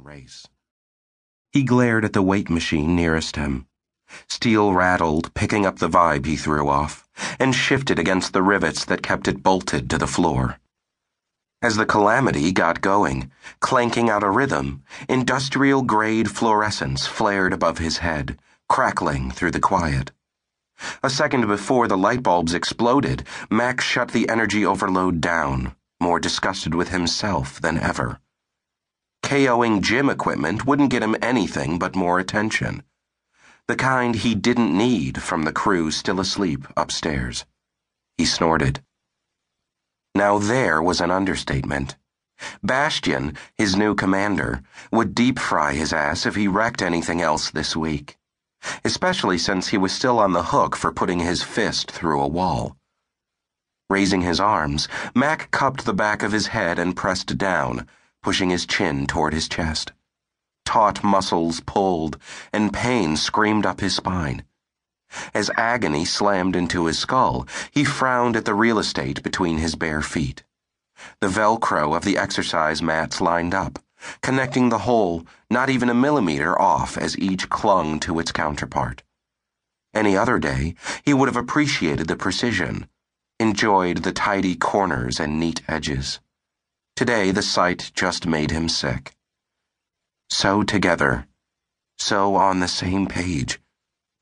race. He glared at the weight machine nearest him. Steel rattled, picking up the vibe he threw off, and shifted against the rivets that kept it bolted to the floor. As the calamity got going, clanking out a rhythm, industrial grade fluorescence flared above his head, crackling through the quiet. A second before the light bulbs exploded, Mac shut the energy overload down, more disgusted with himself than ever. KOing gym equipment wouldn't get him anything but more attention. The kind he didn't need from the crew still asleep upstairs. He snorted. Now there was an understatement. Bastian, his new commander, would deep fry his ass if he wrecked anything else this week especially since he was still on the hook for putting his fist through a wall. Raising his arms, Mac cupped the back of his head and pressed down, pushing his chin toward his chest. Taut muscles pulled, and pain screamed up his spine. As agony slammed into his skull, he frowned at the real estate between his bare feet. The velcro of the exercise mats lined up connecting the whole not even a millimeter off as each clung to its counterpart. Any other day, he would have appreciated the precision, enjoyed the tidy corners and neat edges. Today, the sight just made him sick. So together, so on the same page,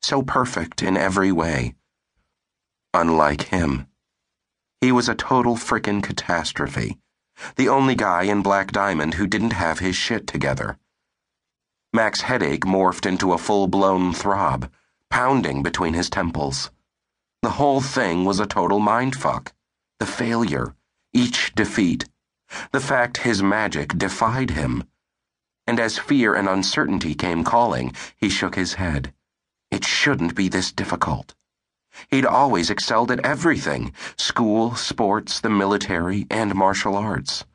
so perfect in every way. Unlike him. He was a total frickin' catastrophe the only guy in Black Diamond who didn't have his shit together. Mac's headache morphed into a full blown throb, pounding between his temples. The whole thing was a total mindfuck. The failure, each defeat, the fact his magic defied him. And as fear and uncertainty came calling, he shook his head. It shouldn't be this difficult. He'd always excelled at everything school, sports, the military, and martial arts.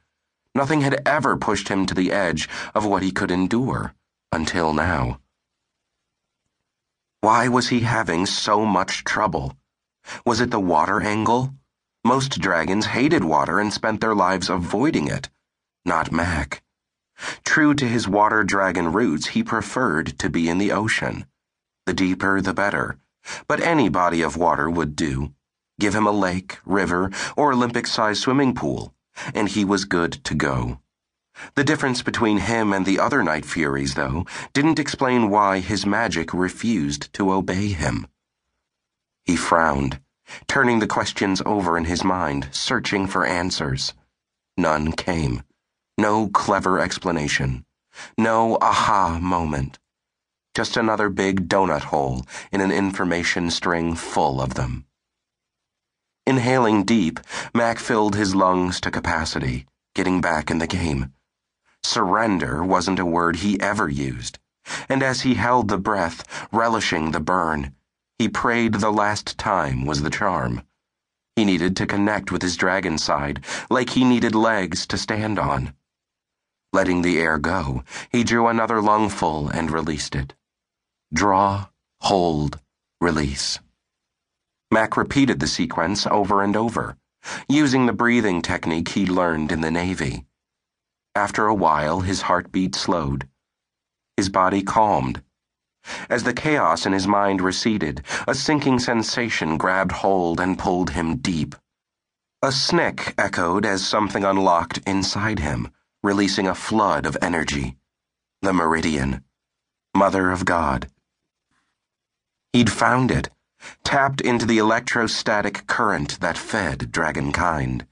Nothing had ever pushed him to the edge of what he could endure until now. Why was he having so much trouble? Was it the water angle? Most dragons hated water and spent their lives avoiding it. Not Mac. True to his water dragon roots, he preferred to be in the ocean. The deeper, the better but any body of water would do. Give him a lake, river, or Olympic sized swimming pool, and he was good to go. The difference between him and the other Nightfuries, though, didn't explain why his magic refused to obey him. He frowned, turning the questions over in his mind, searching for answers. None came. No clever explanation. No aha moment. Just another big donut hole in an information string full of them. Inhaling deep, Mac filled his lungs to capacity, getting back in the game. Surrender wasn't a word he ever used, and as he held the breath, relishing the burn, he prayed the last time was the charm. He needed to connect with his dragon side like he needed legs to stand on. Letting the air go, he drew another lungful and released it. Draw, hold, release. Mac repeated the sequence over and over, using the breathing technique he learned in the Navy. After a while, his heartbeat slowed. His body calmed. As the chaos in his mind receded, a sinking sensation grabbed hold and pulled him deep. A snick echoed as something unlocked inside him, releasing a flood of energy. The Meridian. Mother of God. He'd found it, tapped into the electrostatic current that fed dragonkind.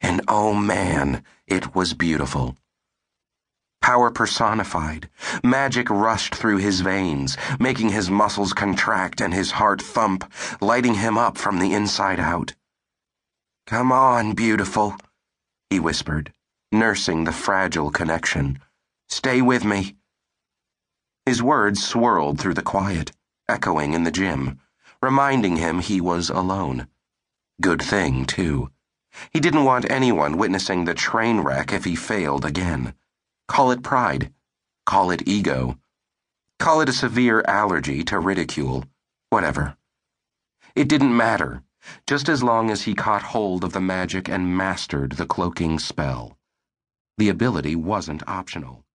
And oh man, it was beautiful. Power personified, magic rushed through his veins, making his muscles contract and his heart thump, lighting him up from the inside out. Come on, beautiful, he whispered, nursing the fragile connection. Stay with me. His words swirled through the quiet echoing in the gym, reminding him he was alone. Good thing, too. He didn't want anyone witnessing the train wreck if he failed again. Call it pride. Call it ego. Call it a severe allergy to ridicule. Whatever. It didn't matter, just as long as he caught hold of the magic and mastered the cloaking spell. The ability wasn't optional.